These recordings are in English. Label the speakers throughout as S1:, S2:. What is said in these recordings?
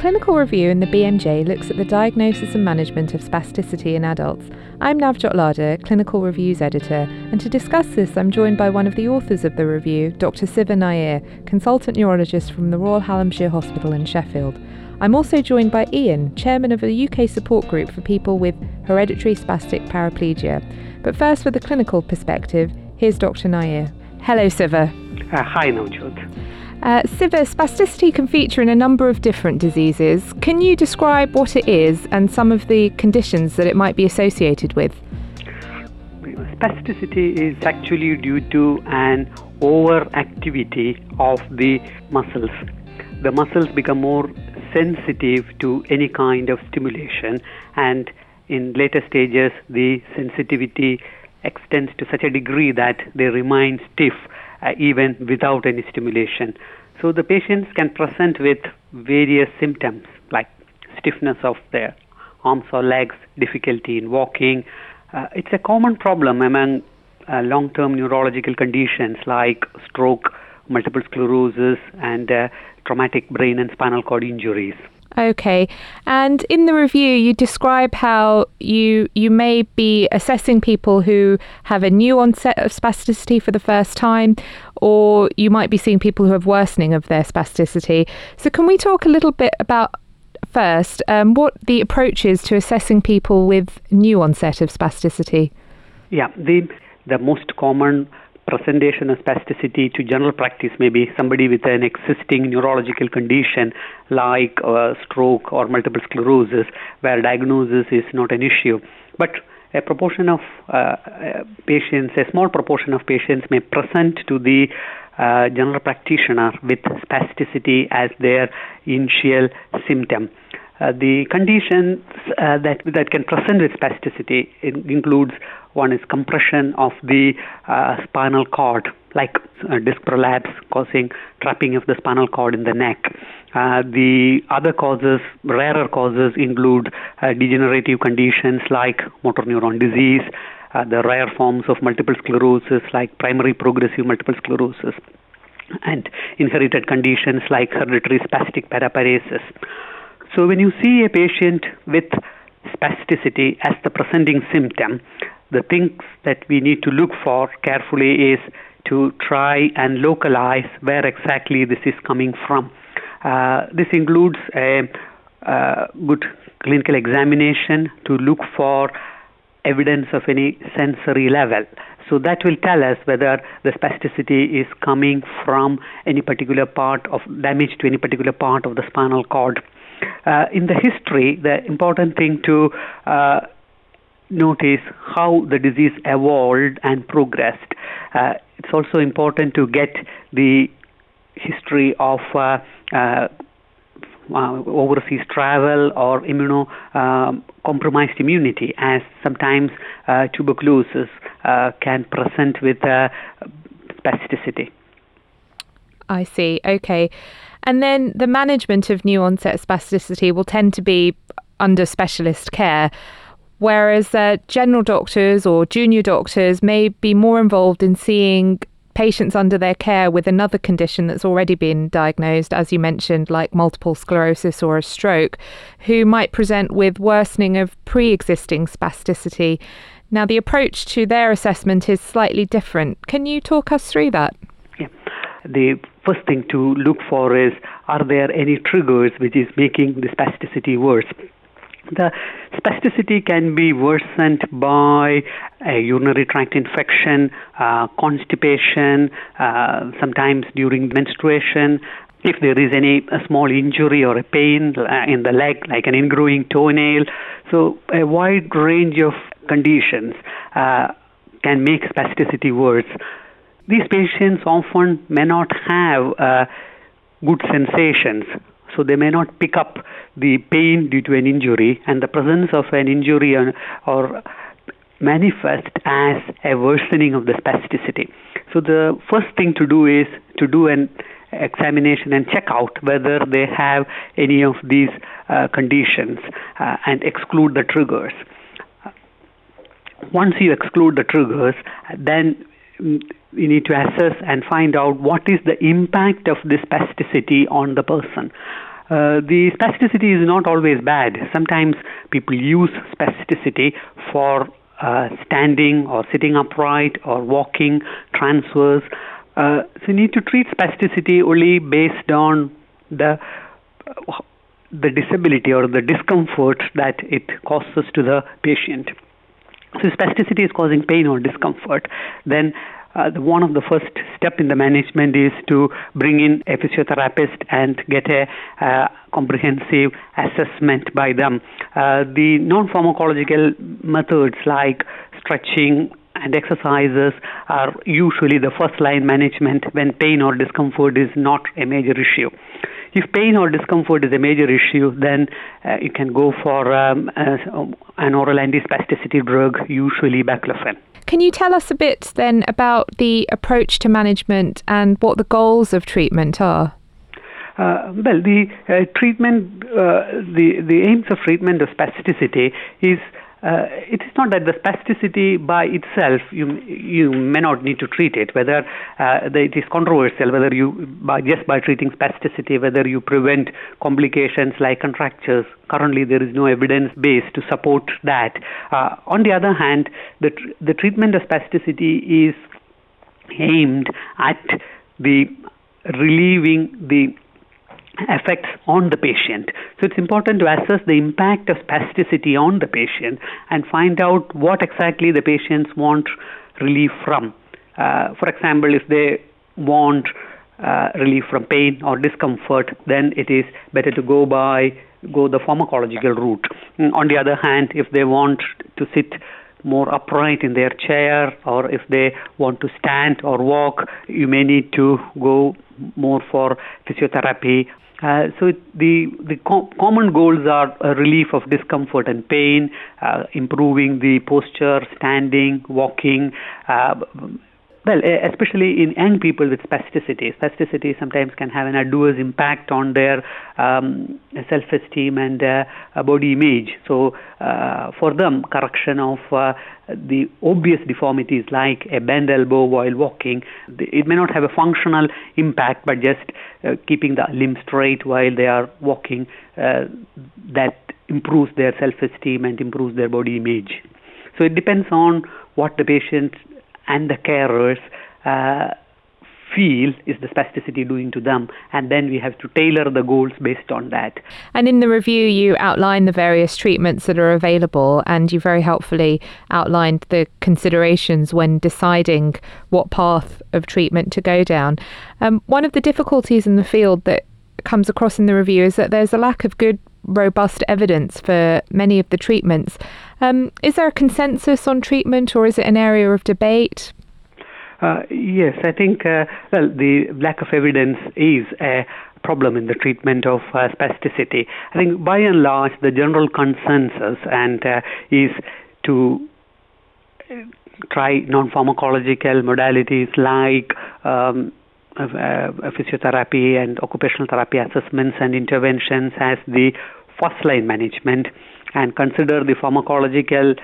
S1: clinical review in the BMJ looks at the diagnosis and management of spasticity in adults. I'm Navjoyt Ladher, clinical reviews editor, and to discuss this, I'm joined by one of the authors of the review, Dr. Siva Nair, consultant neurologist from the Royal Hallamshire Hospital in Sheffield. I'm also joined by Ian, chairman of a UK support group for people with hereditary spastic paraplegia. But first, for the clinical perspective, here's Dr. Nair. Hello, Siva.
S2: Uh, hi, Navjoyt.
S1: Uh, Siva, spasticity can feature in a number of different diseases. Can you describe what it is and some of the conditions that it might be associated with?
S2: Spasticity is actually due to an overactivity of the muscles. The muscles become more sensitive to any kind of stimulation, and in later stages, the sensitivity extends to such a degree that they remain stiff uh, even without any stimulation. So the patients can present with various symptoms like stiffness of their arms or legs, difficulty in walking. Uh, it's a common problem among uh, long term neurological conditions like stroke, multiple sclerosis, and uh, traumatic brain and spinal cord injuries.
S1: Okay. And in the review, you describe how you you may be assessing people who have a new onset of spasticity for the first time, or you might be seeing people who have worsening of their spasticity. So, can we talk a little bit about first um, what the approach is to assessing people with new onset of spasticity?
S2: Yeah, the the most common presentation of spasticity to general practice may be somebody with an existing neurological condition like uh, stroke or multiple sclerosis, where diagnosis is not an issue. But a proportion of uh, uh patients, a small proportion of patients may present to the uh, general practitioner with spasticity as their initial symptom. Uh, the conditions uh, that that can present with spasticity includes one is compression of the uh, spinal cord, like uh, disc prolapse causing trapping of the spinal cord in the neck. Uh, the other causes, rarer causes, include degenerative conditions like motor neuron disease, the rare forms of multiple sclerosis like primary progressive multiple sclerosis, and inherited conditions like hereditary spastic paraparesis. So when you see a patient with spasticity as the presenting symptom, the things that we need to look for carefully is to try and localize where exactly this is coming from. Uh, this includes a, a good clinical examination to look for evidence of any sensory level. So that will tell us whether the spasticity is coming from any particular part of damage to any particular part of the spinal cord. Uh, in the history, the important thing to uh, notice how the disease evolved and progressed. Uh, it's also important to get the history of uh, uh, uh overseas travel or immunocompromised um, immunity, as sometimes uh, tuberculosis uh, can present with spasticity.
S1: I see. Okay. And then the management of new onset spasticity will tend to be under specialist care whereas uh, general doctors or junior doctors may be more involved in seeing patients under their care with another condition that's already been diagnosed, as you mentioned, like multiple sclerosis or a stroke, who might present with worsening of pre existing spasticity. Now, the approach to their assessment is slightly different. Can you talk us through that?
S2: Yeah. The first thing to look for is are there any triggers which is making the spasticity worse? The spasticity can be worsened by a urinary tract infection, uh, constipation, uh, sometimes during menstruation. If there is any small injury or a pain uh, in the leg, like an ingrowing toenail, so a wide range of conditions uh, can make spasticity worse. These patients often may not have uh, good sensations so they may not pick up the pain due to an injury, and the presence of an injury or, or manifest as a worsening of the spasticity. So the first thing to do is to do an examination and check out whether they have any of these uh, conditions uh, and exclude the triggers. Once you exclude the triggers, then we need to assess and find out what is the impact of this spasticity on the person. Uh, the spasticity is not always bad. Sometimes people use spasticity for uh, standing or sitting upright or walking, transverse. Uh, so you need to treat spasticity only based on the the disability or the discomfort that it causes to the patient. So spasticity is causing pain or discomfort, then uh, one of the first step in the management is to bring in a physiotherapist and get a uh, comprehensive assessment by them. Uh, the non-pharmacological methods like stretching and exercises are usually the first line management when pain or discomfort is not a major issue. If pain or discomfort is a major issue, then uh, you can go for um, uh, an oral antispasticity drug, usually baclofen.
S1: Can you tell us a bit then about the approach to management and what the goals of treatment are?
S2: Uh, well, the uh, treatment, uh, the the aims of treatment of spasticity is uh, it is not that the spasticity by itself you you may not need to treat it. Whether uh, it is controversial whether you by just by treating spasticity whether you prevent complications like contractures. Currently, there is no evidence base to support that. Uh, on the other hand, the tr- the treatment of spasticity is aimed at the relieving the effects on the patient. So it's important to assess the impact of spasticity on the patient and find out what exactly the patients want relief from. Uh, for example, if they want uh, relief from pain or discomfort, then it is better to go by go the pharmacological route. Mm, on the other hand, if they want to sit more upright in their chair or if they want to stand or walk, you may need to go more for physiotherapy. Uh, so the the co- common goals are relief of discomfort and pain, uh, improving the posture, standing, walking, uh, well, especially in young people with spasticity. Spasticity sometimes can have an adverse impact on their um, self-esteem and uh, body image. So, uh, for them, correction of uh, the obvious deformities like a bent elbow while walking, it may not have a functional impact, but just uh, keeping the limb straight while they are walking, uh, that improves their self-esteem and improves their body image. So it depends on what the patient and the carers uh, feel is the spasticity doing to them and then we have to tailor the goals based on that
S1: and in the review you outline the various treatments that are available and you very helpfully outlined the considerations when deciding what path of treatment to go down um, one of the difficulties in the field that comes across in the review is that there's a lack of good robust evidence for many of the treatments. Um, is there a consensus on treatment or is it an area of debate?
S2: Uh, yes, I think, uh, well, the lack of evidence is a problem in the treatment of uh, spasticity. I think by and large, the general consensus and uh, is to try non-pharmacological modalities like um, uh, physiotherapy and occupational therapy assessments and interventions as the first line management and consider the pharmacological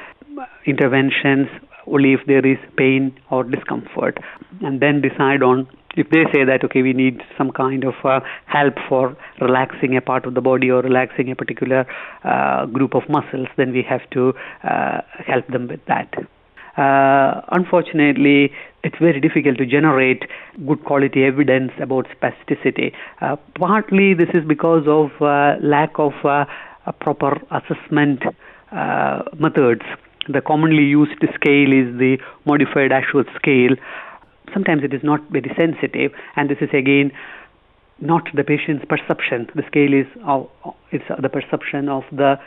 S2: interventions only if there is pain or discomfort and then decide on if they say that okay we need some kind of uh, help for relaxing a part of the body or relaxing a particular uh, group of muscles then we have to uh, help them with that uh, unfortunately, it's very difficult to generate good quality evidence about spasticity. Uh, partly this is because of uh, lack of proper assessment uh, methods. The commonly used scale is the modified Ashworth scale. Sometimes it is not very sensitive, and this is again not the patient's perception. The scale is uh, it's the perception of the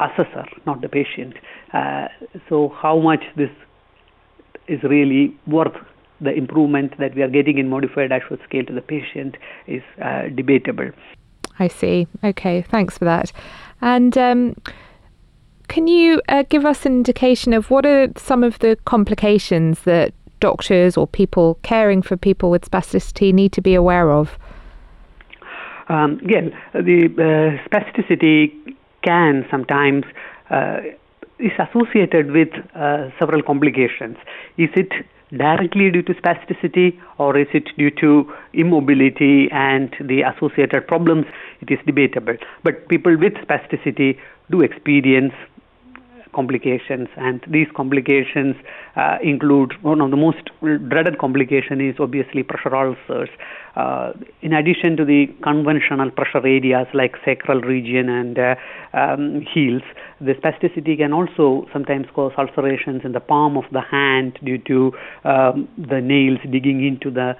S2: assessor, not the patient. Uh, so, how much this is really worth the improvement that we are getting in modified Ashworth scale to the patient is uh, debatable.
S1: I see. Okay, thanks for that. And um, can you uh, give us an indication of what are some of the complications that doctors or people caring for people with spasticity need to be aware of?
S2: Um, again, the uh, spasticity can sometimes uh, is associated with uh, several complications. Is it directly due to spasticity or is it due to immobility and the associated problems? It is debatable. But people with spasticity do experience complications and these complications uh, include one of the most dreaded complication is obviously pressure ulcers uh, in addition to the conventional pressure areas like sacral region and uh, um, heels the spasticity can also sometimes cause ulcerations in the palm of the hand due to um, the nails digging into the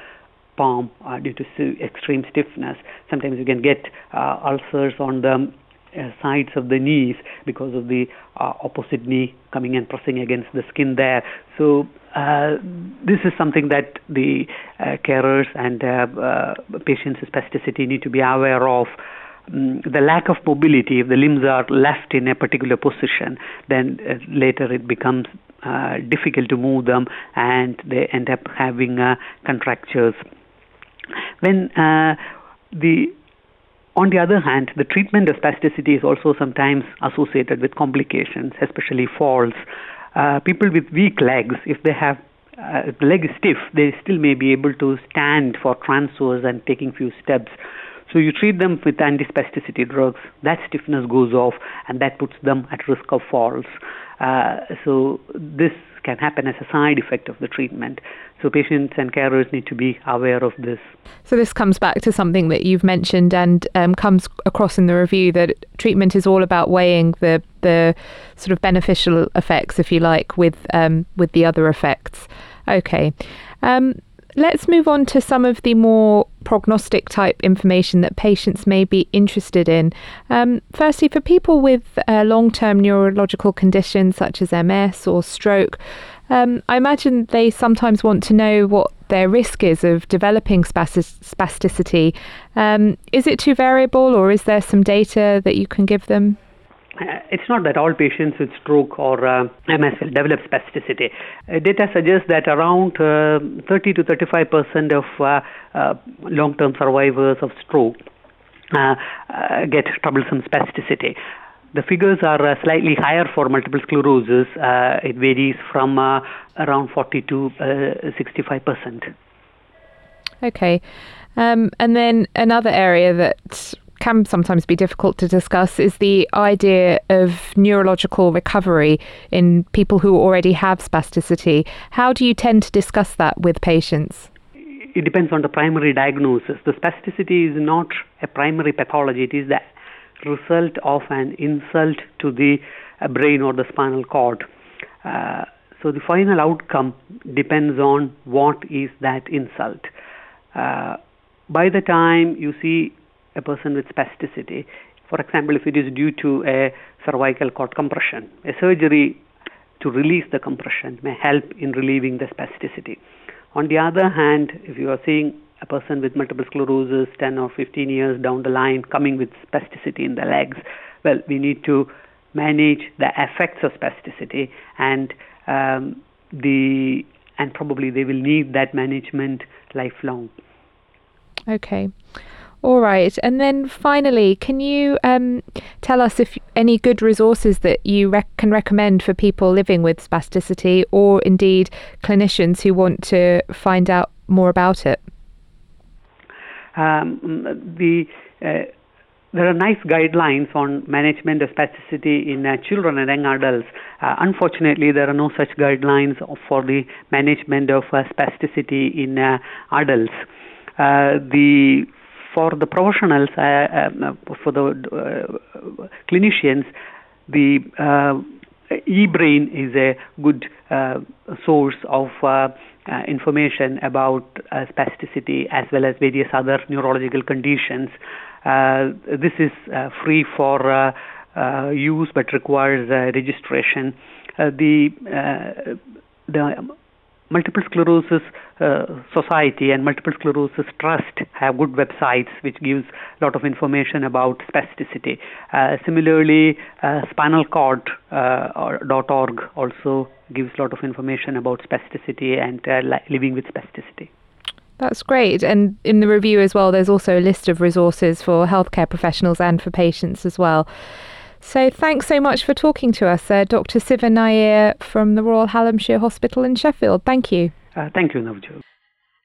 S2: palm uh, due to extreme stiffness. Sometimes you can get uh, ulcers on the uh, sides of the knees because of the uh, opposite knee coming and pressing against the skin there. So uh, this is something that the uh, carers and uh, patients with spasticity need to be aware of. Um, the lack of mobility, if the limbs are left in a particular position, then later it becomes difficult to move them and they end up having contractures. When the on the other hand, the treatment of spasticity is also sometimes associated with complications, especially falls. Uh, people with weak legs, if they have uh, leg is stiff, they still may be able to stand for transfers and taking few steps. So you treat them with antispasticity drugs. That stiffness goes off, and that puts them at risk of falls. Uh, so this can happen as a side effect of the treatment. So patients and carers need to be aware of this.
S1: So this comes back to something that you've mentioned and um, comes across in the review that treatment is all about weighing the the sort of beneficial effects, if you like, with um, with the other effects. Okay. Um, let's move on to some of the more prognostic type information that patients may be interested in. Um, firstly, for people with uh, long term neurological conditions such as MS or stroke, um, I imagine they sometimes want to know what their risk is of developing spasticity. Um, is it too variable, or is there some data that you can give them?
S2: Uh, it's not that all patients with stroke or uh, MS will develop spasticity. Uh, data suggests that around uh, 30 to 35 percent of uh, uh, long-term survivors of stroke get troublesome spasticity. The figures are slightly higher for multiple sclerosis. it varies from around 40 to 65 percent.
S1: Okay, um, and then another area that can sometimes be difficult to discuss is the idea of neurological recovery in people who already have spasticity. How do you tend to discuss that with patients?
S2: It depends on the primary diagnosis. The spasticity is not a primary pathology, it is the result of an insult to the brain or the spinal cord. Uh, so the final outcome depends on what is that insult. Uh, by the time you see a person with spasticity. For example, if it is due to a cervical cord compression, a surgery to release the compression may help in relieving the spasticity. On the other hand, if you are seeing a person with multiple sclerosis 10 or 15 years down the line coming with spasticity in the legs, well, we need to manage the effects of spasticity and um, the and probably they will need that management lifelong.
S1: Okay. All right. And then finally, can you um, tell us if any good resources that you rec- can recommend for people living with spasticity or indeed clinicians who want to find out more about it?
S2: Um, the uh, there are NICE guidelines on management of spasticity in uh, children and young adults. Uh, unfortunately, there are no such guidelines for the management of uh, spasticity in uh, adults. Uh, the for the professionals, uh, um, for the uh, clinicians, the uh, e-brain is a good uh, source of uh, information about spasticity as well as various other neurological conditions. this is free for use but requires registration. the the multiple sclerosis uh, society and multiple sclerosis trust have good websites which gives a lot of information about spasticity uh, similarly uh, uh, org also gives a lot of information about spasticity and uh, li- living with spasticity
S1: that's great. And in the review as well, there's also a list of resources for healthcare professionals and for patients as well. So thanks so much for talking to us, Dr. Siva Nair from the Royal Hallamshire Hospital in Sheffield. Thank you.
S2: Uh, thank you, Navjoyt.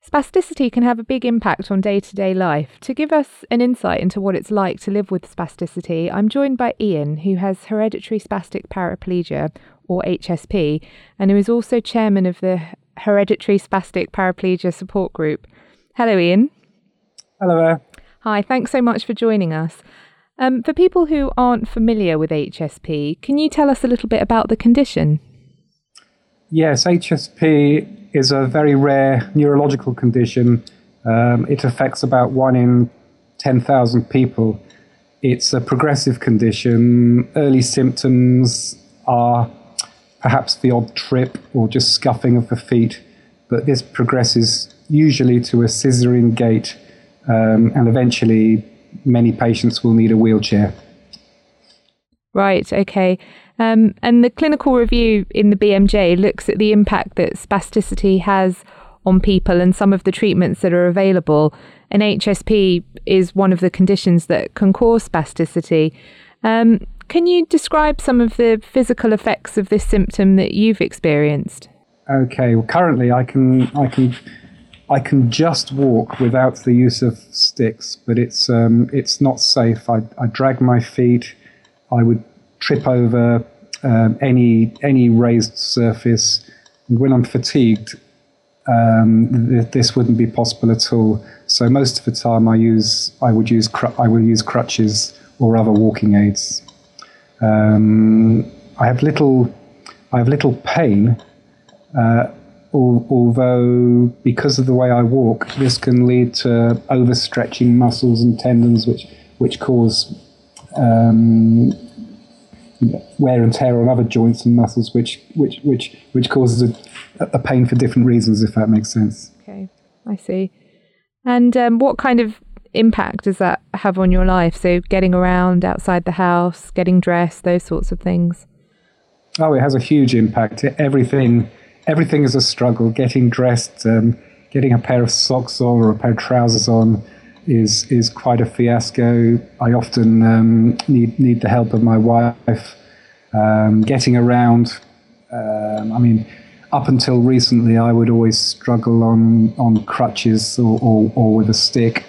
S1: Spasticity can have a big impact on day to day life. To give us an insight into what it's like to live with spasticity, I'm joined by Ian, who has hereditary spastic paraplegia, or HSP, and who is also chairman of the Hereditary Spastic Paraplegia Support Group. Hello, Ian.
S3: Hello there.
S1: Hi, thanks so much for joining us. Um, for people who aren't familiar with HSP, can you tell us a little bit about the condition?
S3: Yes, HSP is a very rare neurological condition. Um, it affects about one in 10,000 people. It's a progressive condition. Early symptoms are perhaps the odd trip or just scuffing of the feet, but this progresses usually to a scissoring gait, um, and eventually many patients will need a wheelchair.
S1: Right, okay. Um, and the clinical review in the BMJ looks at the impact that spasticity has on people and some of the treatments that are available. And HSP is one of the conditions that can cause spasticity. Um, can you describe some of the physical effects of this symptom that you've experienced?
S3: Okay, well, currently I can I can I can just walk without the use of sticks, but it's um, it's not safe. I, I drag my feet. I would trip over um, any any raised surface. And when I'm fatigued, um, th- this wouldn't be possible at all. So most of the time, I use I would use cr- I will use crutches or other walking aids. Um, I have little I have little pain. Uh, although because of the way I walk, this can lead to overstretching muscles and tendons, which which cause um, wear and tear on other joints and muscles, which which which which causes a, a pain for different reasons, if that makes sense.
S1: Okay, I see. And um, what kind of impact does that have on your life? So getting around outside the house, getting dressed, those sorts of things.
S3: Oh, it has a huge impact. Everything everything is a struggle. Getting dressed, um, getting a pair of socks on or a pair of trousers on is is quite a fiasco. I often um, need need the help of my wife. Um, getting around, um, I mean, up until recently, I would always struggle on on crutches or, or, or, with a stick.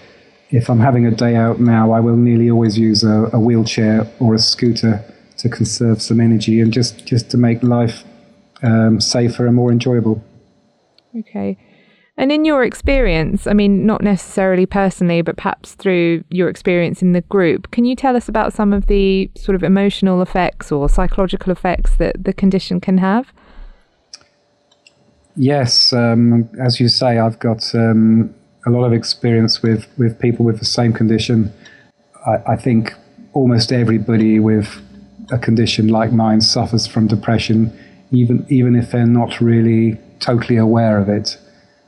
S3: If I'm having a day out now, I will nearly always use a, a wheelchair or a scooter to conserve some energy and just just to make life um, safer and more enjoyable.
S1: Okay. And in your experience, I mean, not necessarily personally, but perhaps through your experience in the group, can you tell us about some of the sort of emotional effects or psychological effects that the condition can have?
S3: Yes, um, as you say, I've got um, a lot of experience with, with people with the same condition. I, I think almost everybody with a condition like mine suffers from depression, even even if they're not really totally aware of it.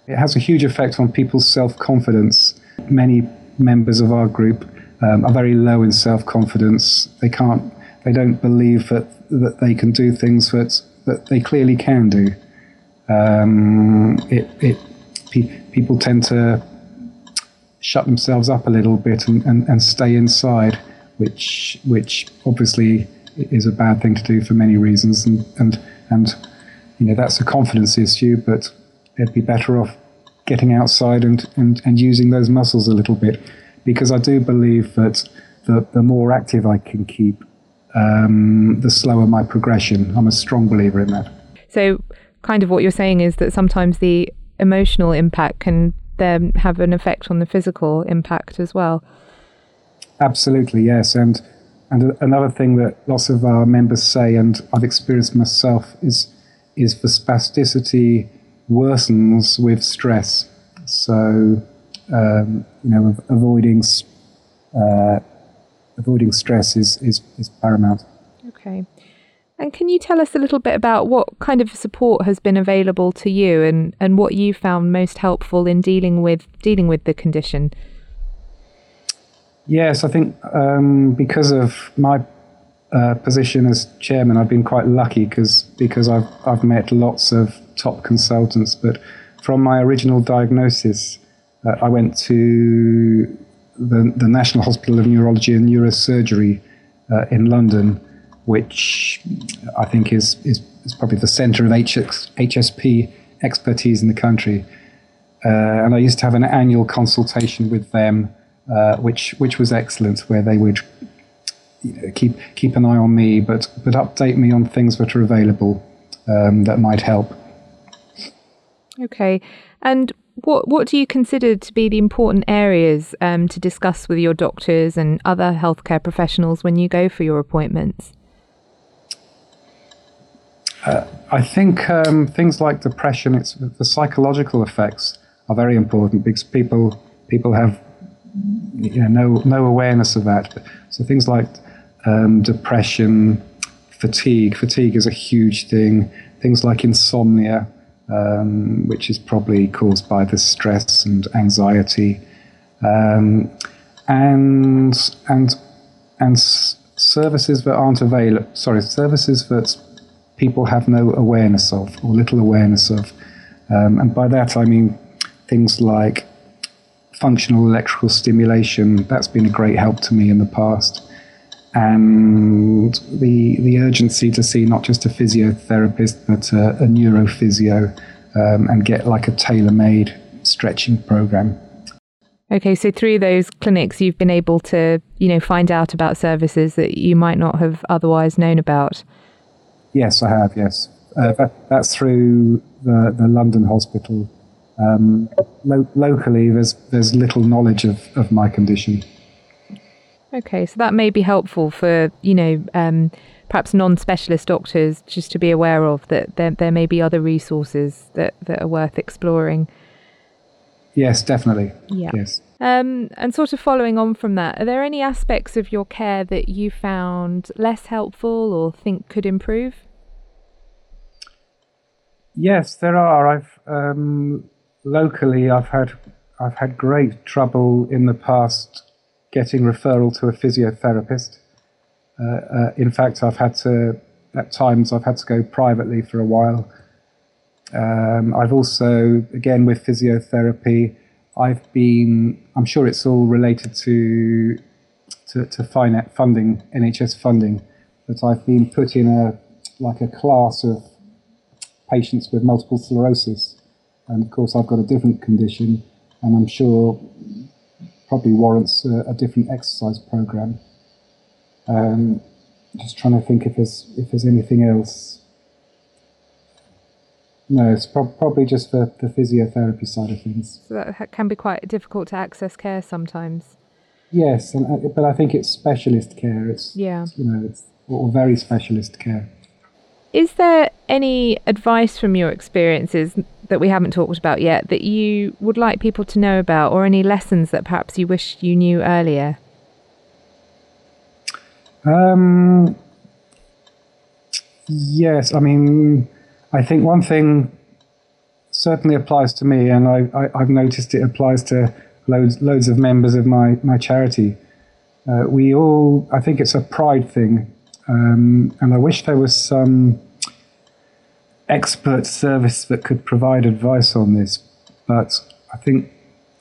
S3: It has a huge effect on people's self confidence. Many members of our group um, are very low in self confidence. They can't, they don't believe that, that they can do things that, that they clearly can do. Um, it, it, pe- people tend to shut themselves up a little bit and, and, and stay inside, which, which obviously is a bad thing to do for many reasons. And, and, and you know, that's a confidence issue, but they'd be better off getting outside and, and, and using those muscles a little bit because I do believe that the, the more active I can keep, um, the slower my progression. I'm a strong believer in that.
S1: So, kind of what you're saying is that sometimes the emotional impact can then have an effect on the physical impact as well.
S3: Absolutely, yes. And and another thing that lots of our members say, and I've experienced myself, is is the spasticity worsens with stress. So, um, you know, avoiding uh, avoiding stress is, is, is paramount.
S1: Okay. And can you tell us a little bit about what kind of support has been available to you and, and what you found most helpful in dealing with dealing with the condition?
S3: Yes, I think um, because of my uh, position as chairman, I've been quite lucky because because I've I've met lots of top consultants. But from my original diagnosis, uh, I went to the the National Hospital of Neurology and Neurosurgery uh, in London, which I think is is, is probably the centre of HS, HSP expertise in the country. Uh, and I used to have an annual consultation with them, uh, which which was excellent, where they would you know, keep keep an eye on me, but but update me on things that are available um, that might help.
S1: Okay, and what what do you consider to be the important areas um, to discuss with your doctors and other healthcare professionals when you go for your appointments?
S3: Uh, I think um, things like depression, it's the psychological effects are very important because people people have you know, no no awareness of that. So things like um, depression, fatigue. Fatigue is a huge thing. Things like insomnia, um, which is probably caused by the stress and anxiety, um, and and and services that aren't available. Sorry, services that people have no awareness of or little awareness of. Um, and by that I mean things like functional electrical stimulation. That's been a great help to me in the past. And the, the urgency to see not just a physiotherapist, but a, a neurophysio um, and get like a tailor made stretching program.
S1: Okay, so through those clinics, you've been able to, you know, find out about services that you might not have otherwise known about.
S3: Yes, I have. Yes, uh, that, that's through the the London hospital. Um, lo- locally, there's there's little knowledge of, of my condition.
S1: Okay, so that may be helpful for you know um, perhaps non-specialist doctors just to be aware of that there there may be other resources that that are worth exploring.
S3: Yes, definitely.
S1: Yeah.
S3: Yes.
S1: Um, and sort of following on from that, are there any aspects of your care that you found less helpful or think could improve?
S3: Yes, there are. I've um, locally, I've had I've had great trouble in the past getting referral to a physiotherapist. Uh, uh, in fact, I've had to at times I've had to go privately for a while. Um, I've also, again, with physiotherapy, I've been. I'm sure it's all related to to, to finance, funding, NHS funding, but I've been put in a like a class of patients with multiple sclerosis, and of course I've got a different condition, and I'm sure probably warrants a, a different exercise program. Um, just trying to think if there's if there's anything else no, it's pro- probably just the, the physiotherapy side of things.
S1: So that can be quite difficult to access care sometimes.
S3: Yes, and, uh, but I think it's specialist care. It's
S1: yeah,
S3: you know, it's or very specialist care.
S1: Is there any advice from your experiences that we haven't talked about yet that you would like people to know about, or any lessons that perhaps you wish you knew earlier?
S3: Um, yes, I mean, I think one thing certainly applies to me, and I, have noticed it applies to loads, loads of members of my, my charity. Uh, we all, I think it's a pride thing, um, and I wish there was some expert service that could provide advice on this, but I think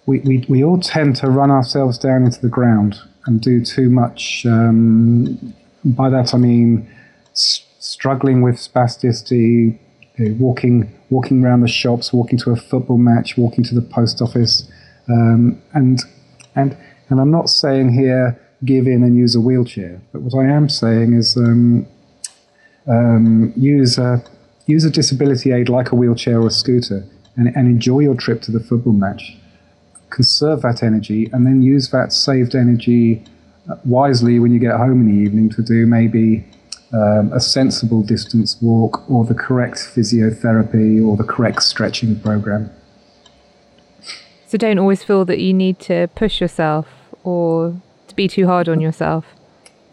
S3: we, we, we all tend to run ourselves down into the ground and do too much. Um, by that I mean s- struggling with spasticity, walking walking around the shops, walking to a football match, walking to the post office, um, and and and I'm not saying here give in and use a wheelchair, but what I am saying is um, um, use a use a disability aid like a wheelchair or a scooter, and, and enjoy your trip to the football match. Conserve that energy, and then use that saved energy uh, wisely when you get home in the evening to do maybe um, a sensible distance walk or the correct physiotherapy or the correct stretching program.
S1: So don't always feel that you need to push yourself or to be too hard on yourself.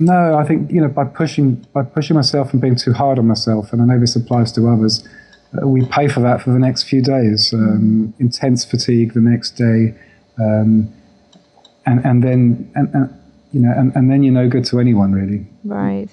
S3: No, I think you know by pushing by pushing myself and being too hard on myself, and I know this applies to others. Uh, we pay for that for the next few days. Um, intense fatigue the next day, um, and and then and, and you know and, and then you're no good to anyone really.
S1: Right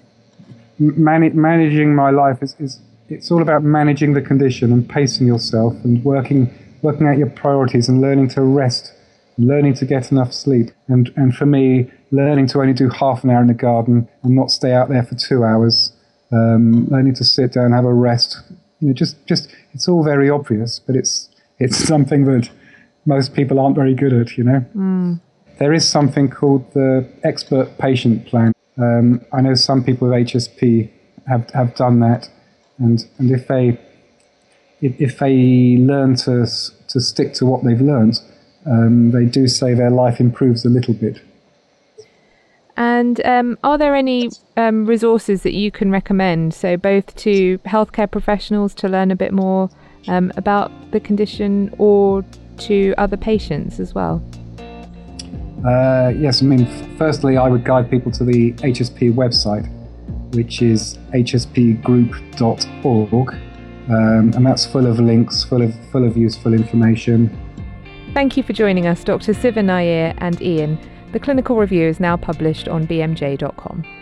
S3: man- managing my life is, is it's all about managing the condition and pacing yourself and working working out your priorities and learning to rest, learning to get enough sleep. And and for me, learning to only do half an hour in the garden and not stay out there for two hours. Um, learning to sit down, and have a rest, You know, just just it's all very obvious, but it's it's something that most people aren't very good at. You know, mm. there is something called the expert patient plan. Um, I know some people with HSP have have done that, and and if they if, if they learn to to stick to what they've learned, um, they do say their life improves a little bit.
S1: And um, are there any um, resources that you can recommend? So, both to healthcare professionals to learn a bit more um, about the condition or to other patients as well?
S3: Uh, yes, I mean, firstly, I would guide people to the HSP website, which is hspgroup.org, um, and that's full of links, full of full of useful information.
S1: Thank you for joining us, Dr. Siva Nair and Ian. The clinical review is now published on bmj.com.